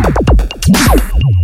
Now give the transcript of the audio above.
Música